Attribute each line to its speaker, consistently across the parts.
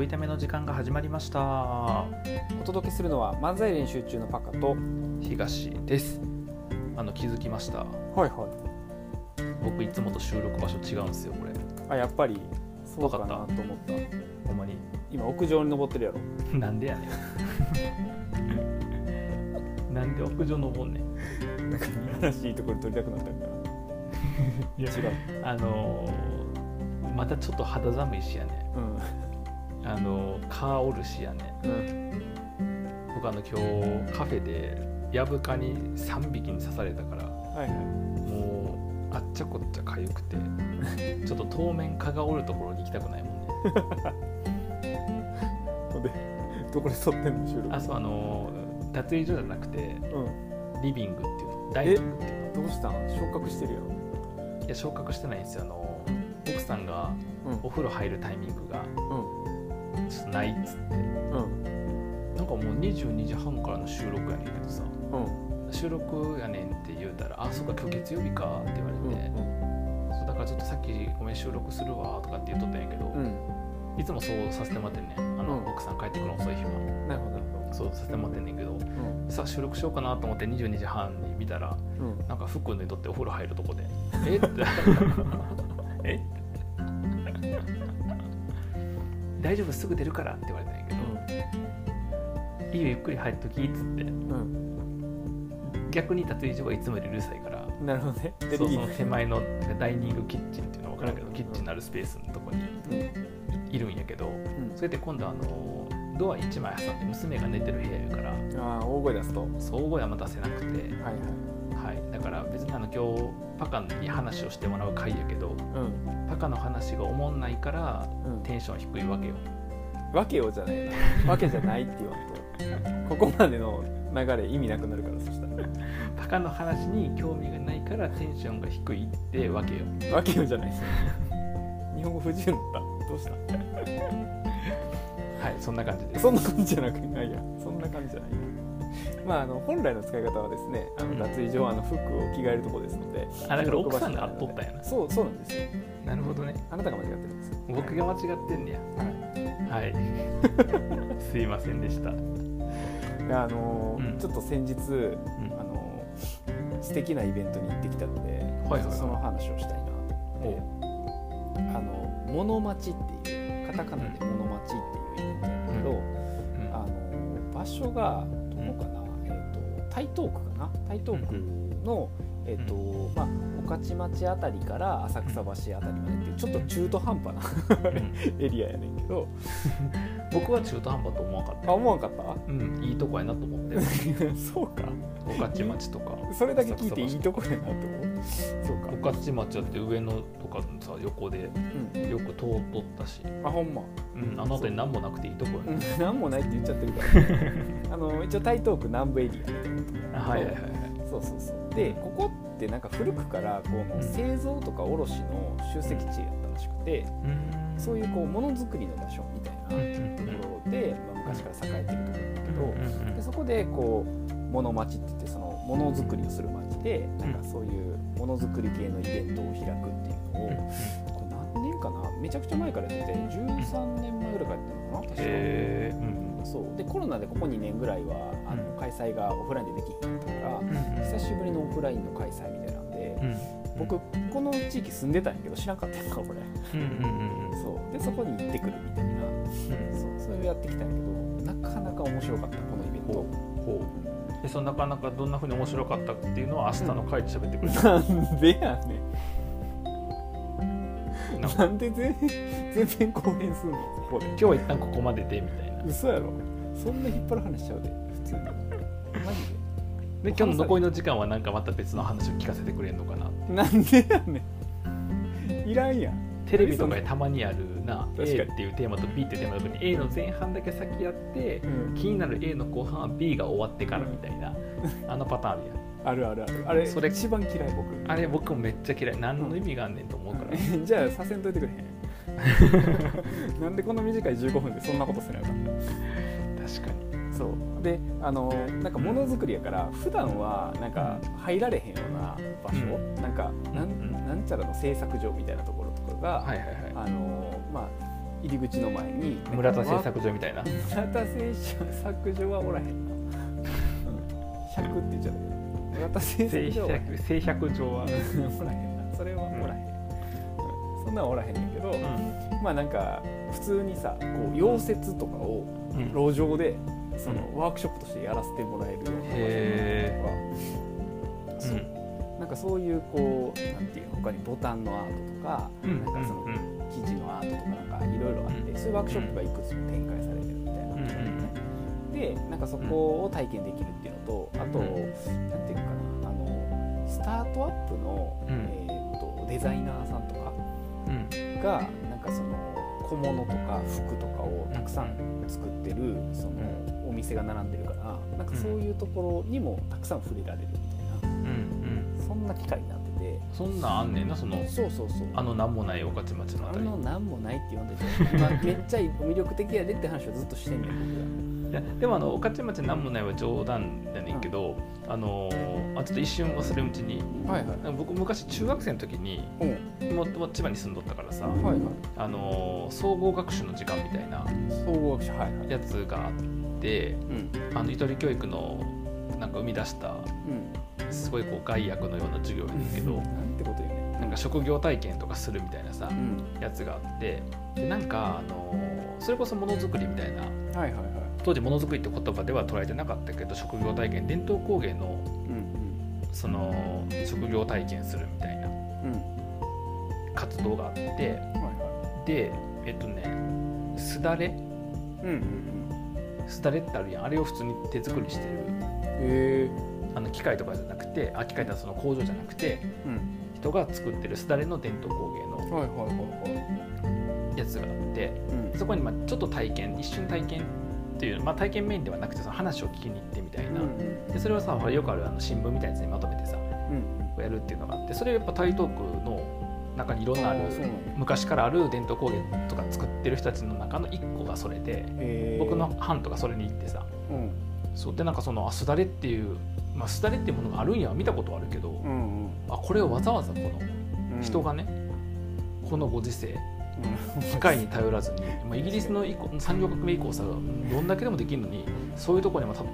Speaker 1: ょいための時間が始まりました。
Speaker 2: お届けするのは漫才練習中のパカと
Speaker 1: 東です。あの気づきました。
Speaker 2: はいはい。
Speaker 1: 僕いつもと収録場所違うんですよこれ。
Speaker 2: あやっぱりそうかなと
Speaker 1: わ
Speaker 2: 思った。
Speaker 1: ほんまに。
Speaker 2: 今屋上に登ってるやろ。
Speaker 1: なんでやねん。なんで屋上登んねん。
Speaker 2: なんからしいところに撮りたくなったから
Speaker 1: いや
Speaker 2: 違う。
Speaker 1: あのーまたちょっと肌寒いしやね
Speaker 2: うん
Speaker 1: あのー蚊おるしやね。
Speaker 2: うん
Speaker 1: 僕あの今日カフェでヤブカに3匹に刺されたから
Speaker 2: はいはい。
Speaker 1: もうあっちゃこっちゃ痒くて ちょっと当面蚊がおるところに行きたくないもんね。
Speaker 2: ほんでどこで撮ってんの収録？
Speaker 1: あそうあの脱衣所じゃなくて
Speaker 2: うん。
Speaker 1: リビングっていうのダイニングっていう。
Speaker 2: どうしたん？昇格してるよ
Speaker 1: のいや昇格してないんですよ。あの奥さんが
Speaker 2: うん。
Speaker 1: お風呂入るタイミングが。
Speaker 2: うん
Speaker 1: ちょっとないっつって。
Speaker 2: うん。
Speaker 1: なんかもう22時半からの収録やねんけどさ。
Speaker 2: うん。
Speaker 1: 収録やねんって言うたら「あそっか今日月曜日か」って言わ
Speaker 2: うん
Speaker 1: れて、そうだからちょっとさっきごめん収録するわとかって言っとったんやけど、
Speaker 2: うん。
Speaker 1: いつもそうさせてもらってんねん。あの、
Speaker 2: うん。
Speaker 1: 奥さん帰ってくるの遅い日は。
Speaker 2: なるほど。
Speaker 1: そうさせてもらってんねんけど。
Speaker 2: どうん。
Speaker 1: さあ収録しようかなと思って22時半に見たら
Speaker 2: うん。
Speaker 1: なんか服脱いとってお風呂入るとこで「え？っ?」て「え？大丈夫すぐ出るから」って言われたんやけど「いいよゆっくり入っとき」っつって。
Speaker 2: うん。
Speaker 1: 逆に脱衣所がいつもよりうるさいから
Speaker 2: うんなるほどね。で
Speaker 1: そうその手前のダイニングキッチンっていうのは分からんけど、
Speaker 2: うん。
Speaker 1: キッチンのあるスペースのとこに
Speaker 2: うん。
Speaker 1: いるんやけど
Speaker 2: うん。
Speaker 1: それで今度あのドア1枚挟んで娘が寝てる部屋やから
Speaker 2: ああ大声出すと。はい
Speaker 1: 総合はま出せなくて、
Speaker 2: はい
Speaker 1: はい、だから別にあの今日パカに話をしてもらう回やけど
Speaker 2: うん。
Speaker 1: パカの話がおもんないから
Speaker 2: うん
Speaker 1: テンション低いわけよ。
Speaker 2: わけよじゃないな。わけじゃないって言わんと。ここまでの流れ意味なくなるからそした
Speaker 1: パカの話に興味がないからテンションが低いってわけよ。
Speaker 2: らわけよじゃないです日本語不自由になった。どうした？
Speaker 1: はいそんな感じです。
Speaker 2: そんな感じじゃなくないや。そんな感じじゃない。やまああの本来の使い方はですねあ
Speaker 1: うん
Speaker 2: の脱衣所はあの服を着替えるとこですので。
Speaker 1: あだから奥さんがあっとったんやな。
Speaker 2: そうそうなんですよ
Speaker 1: なるほどね。
Speaker 2: あなたが間違ってるんです。
Speaker 1: 僕が間違ってんねや。
Speaker 2: はい。
Speaker 1: はい。すいませんでした、
Speaker 2: あのー
Speaker 1: うん。
Speaker 2: ちょっと先日
Speaker 1: うん。
Speaker 2: あのー素敵なイベントに行ってきたので、
Speaker 1: はいはい
Speaker 2: その話をしたいなと思って。あの「モノマチ」っていうカタカナで「モノマチ」っていうイベントなんだけど、
Speaker 1: うん。
Speaker 2: あの場所がどこかな、えっ、と台東区かな？台東区の、えっ、とまあ御徒町あたりから浅草橋あたりまでっていうちょっと中途半端なエリアやねんけど
Speaker 1: 僕は中途半端と思わなかった。
Speaker 2: あ思わんかっ
Speaker 1: うんいいとこやなと思って。
Speaker 2: た そうか。
Speaker 1: 御徒町とか。
Speaker 2: それだけ聞いていいとこやなと思う。そうか。
Speaker 1: 御徒町だって上野とかさ横で
Speaker 2: うん。
Speaker 1: よく通っとったし、
Speaker 2: あほんま。
Speaker 1: うん、あの辺り何もなくていいとこや
Speaker 2: うん。何もないって言っちゃってるから、ね、あの一応台東区南部エリア。
Speaker 1: はいはいはい
Speaker 2: そうそうそう。でここってなんか古くからこの製造とか卸の集積地やったらしくて
Speaker 1: うん。
Speaker 2: そういうこうものづくりの場所みたい
Speaker 1: うん
Speaker 2: なところで、まあ、昔から栄えてるところなんだけど、でそこでこうもの町って言ってそのものづくりをする町でなんかそういうものづくり系のイベントを開くっていうのを、これ何年かな？めちゃくちゃ前からやってて13年前ぐらいからやってるのかな？確か。
Speaker 1: へえうん
Speaker 2: そう。でコロナでここ2年ぐらいはあの
Speaker 1: うん。
Speaker 2: 開催がオフラインでできひんかったから、
Speaker 1: うん
Speaker 2: 久しぶりのオフラインの開催みたいなんで、
Speaker 1: うん
Speaker 2: 僕この地域住んでたんやけど知らんかったやんかこれ。
Speaker 1: うんうんうん
Speaker 2: そう。でそこに行ってくるみたいな。
Speaker 1: うん
Speaker 2: そう。それをやってきたんやけどなかなか面白かったこのイベント。
Speaker 1: ほうでそのなかなかどんなふうに面白かったっていうのは明日の回で喋ってくれる、
Speaker 2: なんでやねん。
Speaker 1: なん
Speaker 2: で全全然公演すんのここで。
Speaker 1: 今日は一旦ここまででみたいな
Speaker 2: 嘘やろ。そんな引っ張る話しちゃうで。普通に。マジ
Speaker 1: で。今日の残りの時間はなんかまた別の話を聞かせてくれるのかな。
Speaker 2: でなんでやねん。いらんやん。
Speaker 1: テレビとかでたまにあるな A っていうテーマと B っていうテーマの時に A の前半だけ先やって
Speaker 2: うん。
Speaker 1: 気になる A の後半は B が終わってからみたいなあのパターンや
Speaker 2: あるあるある。あれ
Speaker 1: それ
Speaker 2: 一番嫌い僕。
Speaker 1: あれ僕もめっちゃ嫌い。何の意味があんねんと思うから、
Speaker 2: じゃあさせんといてくれへん なんでこの短い15分でそんなことせなあか。んの
Speaker 1: 確かに。
Speaker 2: そう。であのなんかものづくりやから普段はなんか入られへんような場所、なんかなん
Speaker 1: うん
Speaker 2: なんちゃらの製作所みたいなところとかが、
Speaker 1: はいはいはい。
Speaker 2: あのまあ入り口の前に
Speaker 1: 村田製作所みたいな。
Speaker 2: 村田製作所はおらへんな、うん、100って言っちゃったけど。村田製作所は
Speaker 1: 製作所は。
Speaker 2: おらへんなそれはおらへん、うんそんなんおらへんねんけど、まあなんか普通にさこう溶接とかを路上でそのワークショップとしてやらせてもらえるような場所とか、そう。なんかそういうこうなんていう他にボタンのアートとか、なんかその生地のアートとかなんかいろいろあって、そういうワークショップがいくつも展開されてるみたいな。で、なんかそこを体験できるっていうのとあと、なんていうかなあのスタートアップの、えー、とデザイナーさんがなんかその小物とか服とかをたくさん作ってるそのお店が並んでるからなんかそういうところにもたくさん触れられるみたいな、うんうん、そんな機会になってて。
Speaker 1: そんなんあんねんなその
Speaker 2: そうそうそう。
Speaker 1: あの何もない御徒町のあ
Speaker 2: たりあの何もないって言わんでて、まあ、めっちゃ魅力的やでって話をずっとしてんねん僕
Speaker 1: が。いやでもあの御徒町なんもないは冗談やねんけど、うん、あのあちょっと一瞬忘れうちに、はいはい、僕昔中学生の時に、う。ん、もも千葉に住んどったからさ、はいはい、あの総合学習の時間みたいな
Speaker 2: 総合学習、はいはい、
Speaker 1: やつがあって、うん、あのゆとり教育のなんか生み出した、すごいこう害悪のような授業やねんけど、なん
Speaker 2: てこと言うね
Speaker 1: なんか職業体験とかするみたいなさ、やつがあってでなんかあのそれこそものづくりみたいな、はいはいはい、当時ものづくりって言葉では捉えてなかったけど職業体験伝統工芸の,、その職業体験するみたいな活動があって、でえっとねすだれ、すだれってあるやん。あれを普通に手作りしてるへあの機械とかじゃなくてあ機械ってその工場じゃなくて、人が作ってるすだれの伝統工芸のやつがあって、そこにまあちょっと体験一瞬体験っていう、まあ、体験メインではなくてその話を聞きに行ってみたいな、でそれをさよくあるあの新聞みたいなやつにまとめてさ、やるっていうのがあってそれやっぱ台東区の中にいろんなある昔からある伝統工芸とか作ってる人たちの中の1個がそれで僕の班とかそれに行ってさ、うん、そう。でなんかそのあすだれっていう、まあ、すだれっていうものがあるんや見たことはあるけど、うんうん、あこれをわざわざこの人がね、うん、このご時世機械に頼らずに、まあ、イギリスの産業革命以降さどんだけでもできるのにそういうところにも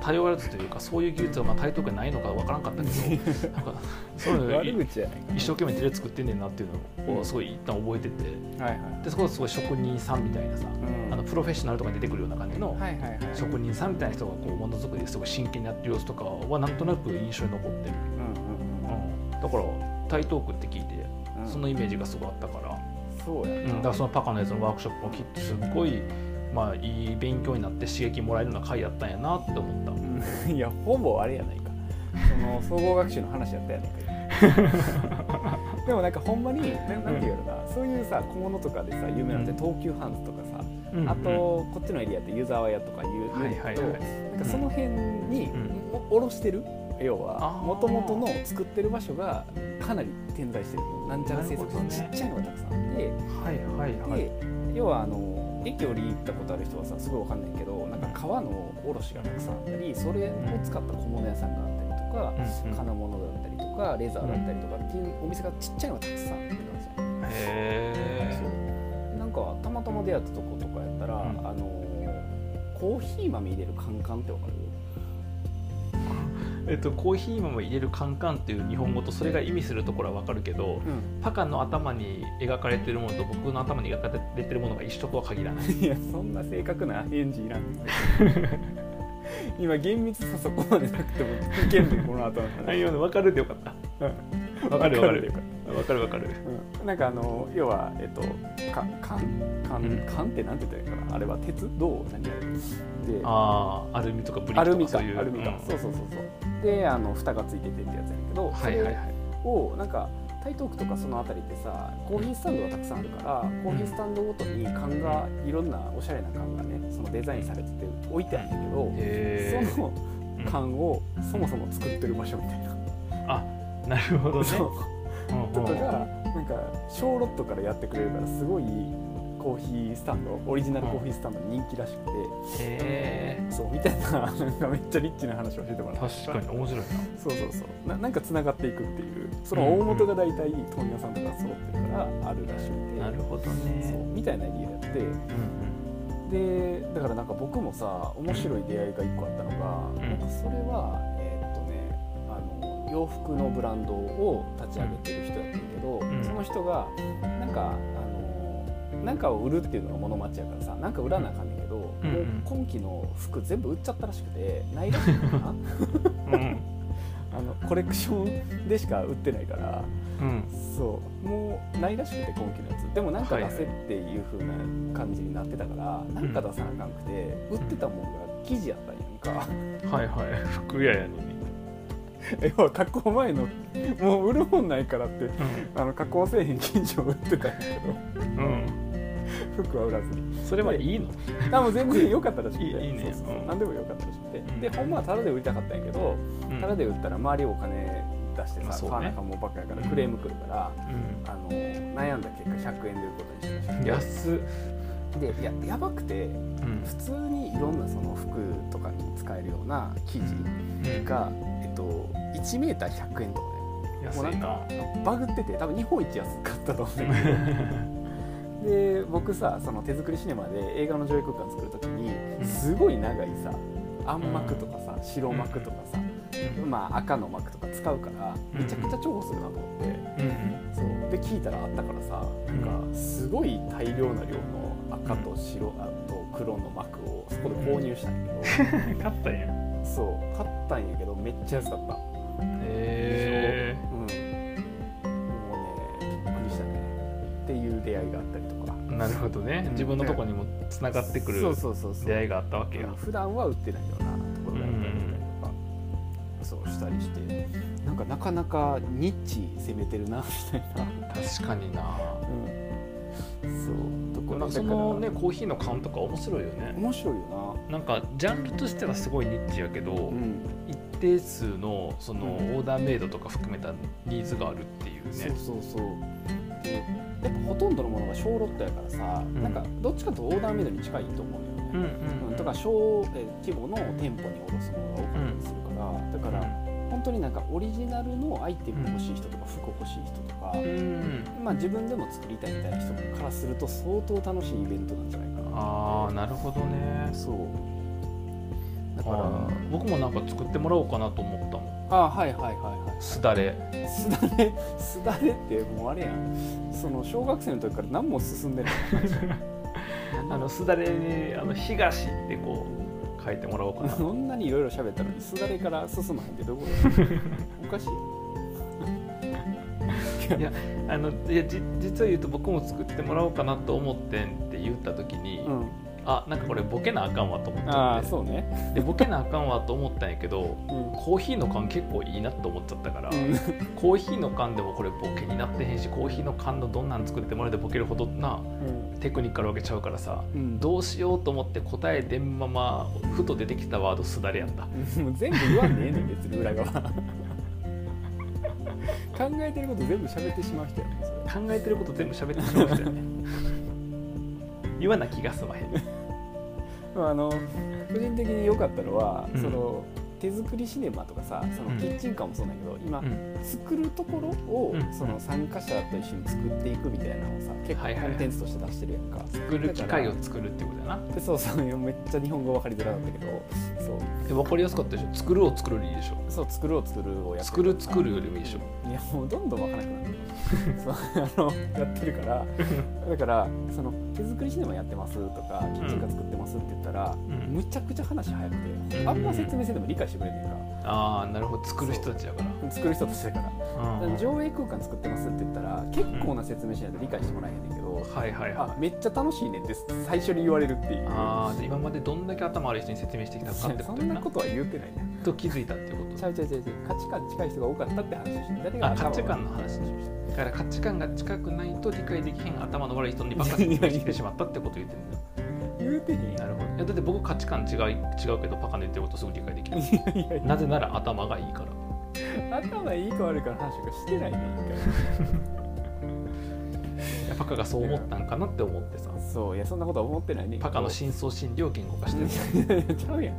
Speaker 1: 頼らずというかそういう技術はまあ台東区ないのか分からんかったけど なんかそういうの一生懸命手で作ってんねんなっていうのをすごい一旦覚えてて、はいはい、でそこですごい職人さんみたいなさ、うん、あのプロフェッショナルとか出てくるような感じの職人さんみたいな人がこうものづくりですごい真剣にやってる様子とかはなんとなく印象に残ってる、うん、だから台東区って聞いてそのイメージがすごいあったから。
Speaker 2: そうや、
Speaker 1: うん、だからそのパカのやつのワークショップもきっとすごいまあいい勉強になって刺激もらえるような回やったんやなって思った、
Speaker 2: うん、いやほぼあれやないか。その総合学習の話やったやないか。でもなんかほんまになんていうのな、うん、そういうさ小物とかでさ有名なんて東急ハンズとかさ、うん、あとこっちのエリアって湯沢屋とかいう、はいはい、と、なんかその辺に卸してる、要はもともとの作ってる場所がかなり点在してる。なんちゃら製作所、ね、ちっちゃいのがたくさんあって、はいはいはい、で要はあの駅降り行ったことある人はさすごいわかんないけどなんか革の卸がたくさんあったりそれを使った小物屋さんがあったりとか、うん、金物だったりとかレザーだったりとかっていうお店がちっちゃいのがたくさんあって感じへえなんかたまたま出会ったとことかやったら、うん、あのコーヒー豆入れるカンカンってわかる？
Speaker 1: えっと、コーヒー豆入れるカンカンっていう日本語とそれが意味するところは分かるけど、うん、パカの頭に描かれてるものと僕の頭に描かれてるものが一緒とは限らない。
Speaker 2: いやそんな正確な返事いらん。今厳密さそこまでなくてもいけんねこの後の
Speaker 1: 話分かるでよかった、うん、分かる分かる。分かる分かる、
Speaker 2: うん、なんかあの要はえっとか缶缶缶ってなんて言ったらいいかな。あれは鉄銅何あれ
Speaker 1: でああアルミとかブリックとかそういう
Speaker 2: アルミか、うん、そうそうそうそう。であの蓋がついててってやつやけど、はいはいはい、をなんか台東区とかその辺りってさコーヒースタンドがたくさんあるからコーヒースタンドごとに缶がいろんなおしゃれな缶がねそのデザインされてて置いてあるんだけどその缶をそもそも作ってる場所みたいな。
Speaker 1: あなるほどね。
Speaker 2: とかがなんか小ロットからやってくれるからすごいコーヒースタンドオリジナルコーヒースタンド人気らしくて、へえ。そうみたいな なんかめっちゃリッチな話を教えてもらった。
Speaker 1: 確かに面白いな。
Speaker 2: そうそうそう。ななんかつながっていくっていう。その大元が大体問屋さんとか揃ってるからがあるらしくて。
Speaker 1: なるほどね。
Speaker 2: みたいな家やって、うんうん、でだからなんか僕もさ面白い出会いが1個あったのが、うん、なんかそれは洋服のブランドを立ち上げてる人やったけど、うん、その人がなんかあのなんかを売るっていうのが物町やからさなんか売らなあかんねんけど、うんうん、もう今季の服全部売っちゃったらしくて ないらしいのかな、うん。あのコレクションでしか売ってないから、うん、そう。もうないらしくて今期のやつ。でもなんか出せっていう風な感じになってたから、はい、なんか出さなあかんくて、売ってたもんが生地やったんやん
Speaker 1: か。はいはい。服屋やのに
Speaker 2: 要は加工前のもう売るもんないからって、うん、あの加工製品生地を売ってたんやけど、うん、服は売らずに。
Speaker 1: それはいいの？
Speaker 2: あもう全然良かったらしくて。いい
Speaker 1: ね。そうそう、
Speaker 2: 何でも良かったらしくて、でほんまはタダで売りたかったんやけど、タダで売ったら周りお金出してさ、買わなかもばっかやからクレーム来るから、あの悩んだ結果100円で売ることにしました。
Speaker 1: 安
Speaker 2: でややばくて、普通にいろんなその服とかに使えるような生地が、えっと、1メーター100円とか
Speaker 1: で、もうなんか
Speaker 2: バグってて多分日本一安かったと思うんだけど。で僕さその手作りシネマで映画の上映空間作る時にすごい長いさ暗幕とかさ白幕とかさ、まあ、赤の幕とか使うからめちゃくちゃ重宝するなと思って、そう。で聞いたらあったからさなんかすごい大量な量の赤と白あと黒の幕をそこで購入したんや
Speaker 1: けど。買ったんや。
Speaker 2: そう買ったんやけどめっちゃ安かった。へ
Speaker 1: え
Speaker 2: ー、うん。もうねびっくりしたね。っていう出会いがあったりとか。
Speaker 1: なるほどね、自分のとこにもつながってくる出会いがあったわけや。
Speaker 2: 普段は売ってないようなところがあったりとか、そうしたりして。なんかなかなかニッチ攻めてるなみたいな。
Speaker 1: 確かにな、
Speaker 2: うん、
Speaker 1: なそのねコーヒーの缶とか面白いよね。
Speaker 2: 面白いよ
Speaker 1: な。なんかジャンルとしてはすごいニッチやけど、うん、一定数のそのオーダーメイドとか含めたニーズがあるっていうね、
Speaker 2: そうそうそう。でやっぱほとんどのものが小ロットやからさ、うん、なんかどっちかというとオーダーメイドに近いと思うよね、うんうんうん、とか小え規模の店舗に卸すものが多かったりするから、だから本当になんかオリジナルのアイテム欲しい人とか服欲しい人とか、うん、まあ、自分でも作りたいみたいな人からすると相当楽しいイベントなんじゃないかな
Speaker 1: あなるほどね。
Speaker 2: そう。だから
Speaker 1: 僕もなんか作ってもらおうかなと思ったもん。
Speaker 2: あはいはいはいはい
Speaker 1: すだれ。
Speaker 2: すだれ？すだれってもうあれやん。その小学生の時から何も進んでない
Speaker 1: あのすだれにあの東ってこう書いてもらおうかな。
Speaker 2: そんなにいろいろ喋ったのにすだれから進まへんってどこ おかしい。
Speaker 1: いやあのいやじ実は言うと僕も作ってもらおうかなと思ってんって言った時に、うんあなんかこれボケなあかんわと思って
Speaker 2: あそうね。
Speaker 1: でボケなあかんわと思ったんやけど、うん、コーヒーの缶結構いいなと思っちゃったから、うん、コーヒーの缶でもこれボケになってへんしコーヒーの缶のどんなん作ってもらえてボケるほどな、うん、テクニックあるわけちゃうからさ、どうしようと思って答えでんままふと出てきたワードすだれやった。
Speaker 2: もう全部言わんねえねん別に裏側。考えてること全部喋ってしまう人やね
Speaker 1: 考えてること全部喋ってしまう人やね言わな気がすまへん
Speaker 2: あの個人的に良かったのは、うん、その手作りシネマとかさそのキッチンカーもそうだけど、今、作るところを、その参加者と一緒に作っていくみたいなのをさ結構コンテンツとして出してるやんか、
Speaker 1: 作る機会を作るってことだな。
Speaker 2: でそうそうめっちゃ日本語分かりづらかったけどそう。
Speaker 1: で分かりやすかったでしょ作るを作るでいいでしょ。
Speaker 2: そう作るを作るを
Speaker 1: やって作る作るよりもいいでし
Speaker 2: ょ。いやもうどんどん分からなくなって そう。あのやってるから。だからその手作りシネマやってますとかキッチンカー作ってますって言ったら、うん、むちゃくちゃ話早くて、あんま説明せんでも理解してくれんねんか
Speaker 1: ああなるほど。作る人たちやから
Speaker 2: 作る人たちだから、うん、上映空間作ってますって言ったら結構な説明しないと理解してもらえへんねんけど、
Speaker 1: はいはいはい、
Speaker 2: めっちゃ楽しいねって最初に言われるっていう。
Speaker 1: ああ今までどんだけ頭悪い人に説明してきたかって
Speaker 2: ことそんなことは言うてないね
Speaker 1: と気づいたってこと。
Speaker 2: ちゃうちゃうちゃう価値観近い人が多かったって話をして誰が
Speaker 1: 価値観の話にしました。だから価値観が近くないと理解できへん頭の悪い人にばっかり説明してしまったってこと言ってるんだ。
Speaker 2: 言うてへん
Speaker 1: なるほどいやだって僕価値観違い違うけどパカの言ってることすぐ理解できる なぜなら頭がいいか
Speaker 2: ら頭いいか悪いかの話がしてないね
Speaker 1: い やパカがそう思ったんかなって思ってさ。
Speaker 2: そういやそんなことは思ってないね。
Speaker 1: パカの深層心理を言語化して
Speaker 2: る。ちゃうやん。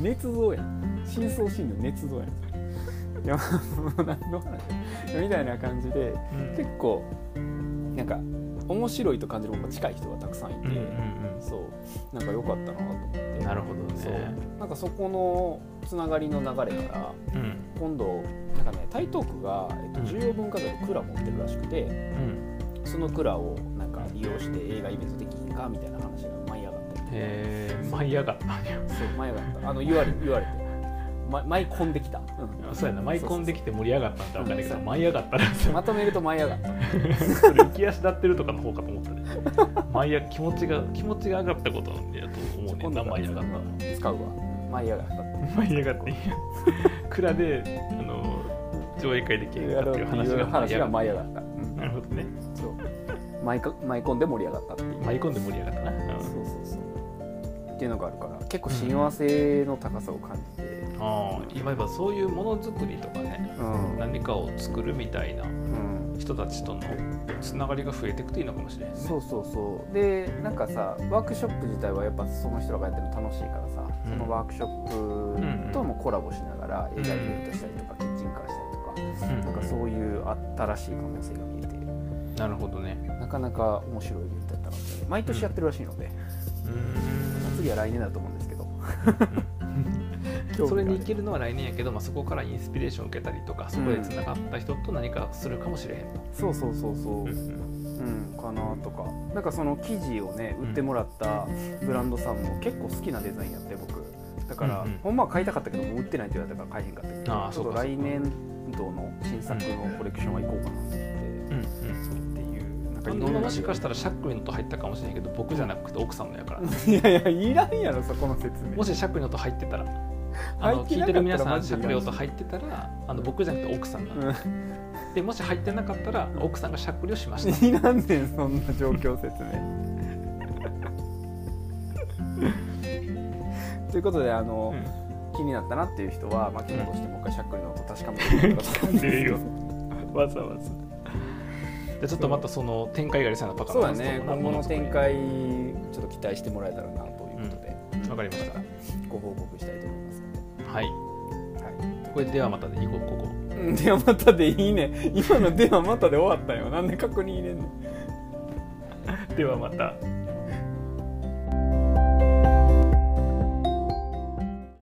Speaker 2: 捏造やん。深層心理の捏造やん。いやもう何の話みたいな感じで、うん、結構なんか面白いと感じる方が近い人がたくさんいて、うんうんうん、そう。なんか良かったなと思って。
Speaker 1: なるほどね。そう。
Speaker 2: なんかそこのつながりの流れから、うん、今度なんかね台東区が、えっと、重要文化財の蔵持ってるらしくて、うん、その蔵をなんか利用して映画イベントできんかみたいな話が舞い上がったへ
Speaker 1: え舞い上がった。
Speaker 2: そう舞い上がった。あの言われ言われて。ま、舞い込んできた、
Speaker 1: うん、そうやな。舞い込んできて盛り上がったんって分かんないけど、舞い上がったら
Speaker 2: まとめると舞い上がった。
Speaker 1: それ浮き足立ってるとかの方かと思ったね舞い気持ちが気持ちが上がったことなんだと思うね舞い上がった
Speaker 2: 使うわ。舞い上がった。
Speaker 1: 舞い上がっていいや蔵であの上映会できるかっていう話が
Speaker 2: 話が舞い上がった、
Speaker 1: なるほどね。
Speaker 2: そう。舞い舞い込んで盛り上がったっていう。
Speaker 1: 舞い込んで盛り上がった。な、
Speaker 2: そうそうそう。っていうのがあるから結構親和性の高さを感じて、
Speaker 1: あ今言えばそういうものづくりとかね、うん、何かを作るみたいな人たちとのつながりが増えていくといいのかもしれない、ね、
Speaker 2: そうそうそう。でなんかさワークショップ自体はやっぱその人らがやってるの楽しいからさ、うん、そのワークショップともコラボしながら映画イベントしたりとか、キッチンカーしたりとか、うん、なんかそういう新しい可能性が見えて
Speaker 1: なるほどね。
Speaker 2: なかなか面白いイベントやったなって。毎年やってるらしいので、うん、次は来年だと思うんですけど
Speaker 1: それに行けるのは来年やけど、まあ、そこからインスピレーションを受けたりとかそこでつながった人と何かするかもしれへんと、
Speaker 2: そうそうそうそう、うん、かなとか。なんかその生地をね売ってもらったブランドさんも結構好きなデザインやって僕。だから、うんうん、ほんまは買いたかったけどもう売ってないって言われたから買えへんかったけど。あちょっと来年度の新作のコレクションは行こうかなと思って、うんうん
Speaker 1: もしかしたらシャックリの音入ったかもしれないけど僕じゃなくて奥さんのやから。
Speaker 2: いやいやいらんやろそこの説明。
Speaker 1: もしシャックリの音入ってたらあの聞いてる皆さんしゃくり音入ってたらあの僕じゃなくて奥さんが、うん、でもし入ってなかったら奥さんがしゃくりをしました。
Speaker 2: いらんねんそんな状況説明。ということであの、うん、気になったなっていう人は巻き戻してもう一回しゃくりの音確か。めてみてください
Speaker 1: わざわざ。でちょっとまたその展開がりさなパカ
Speaker 2: そうだね。今後の展開ちょっと期待してもらえたらなということで。
Speaker 1: わ、うん、かりました。
Speaker 2: ご報告したいと思います。
Speaker 1: はい、はい、これではまたでいこうここ。
Speaker 2: ではまたでいいね。今のではまたで終わったよ。なんで確認入れんの？
Speaker 1: ではまた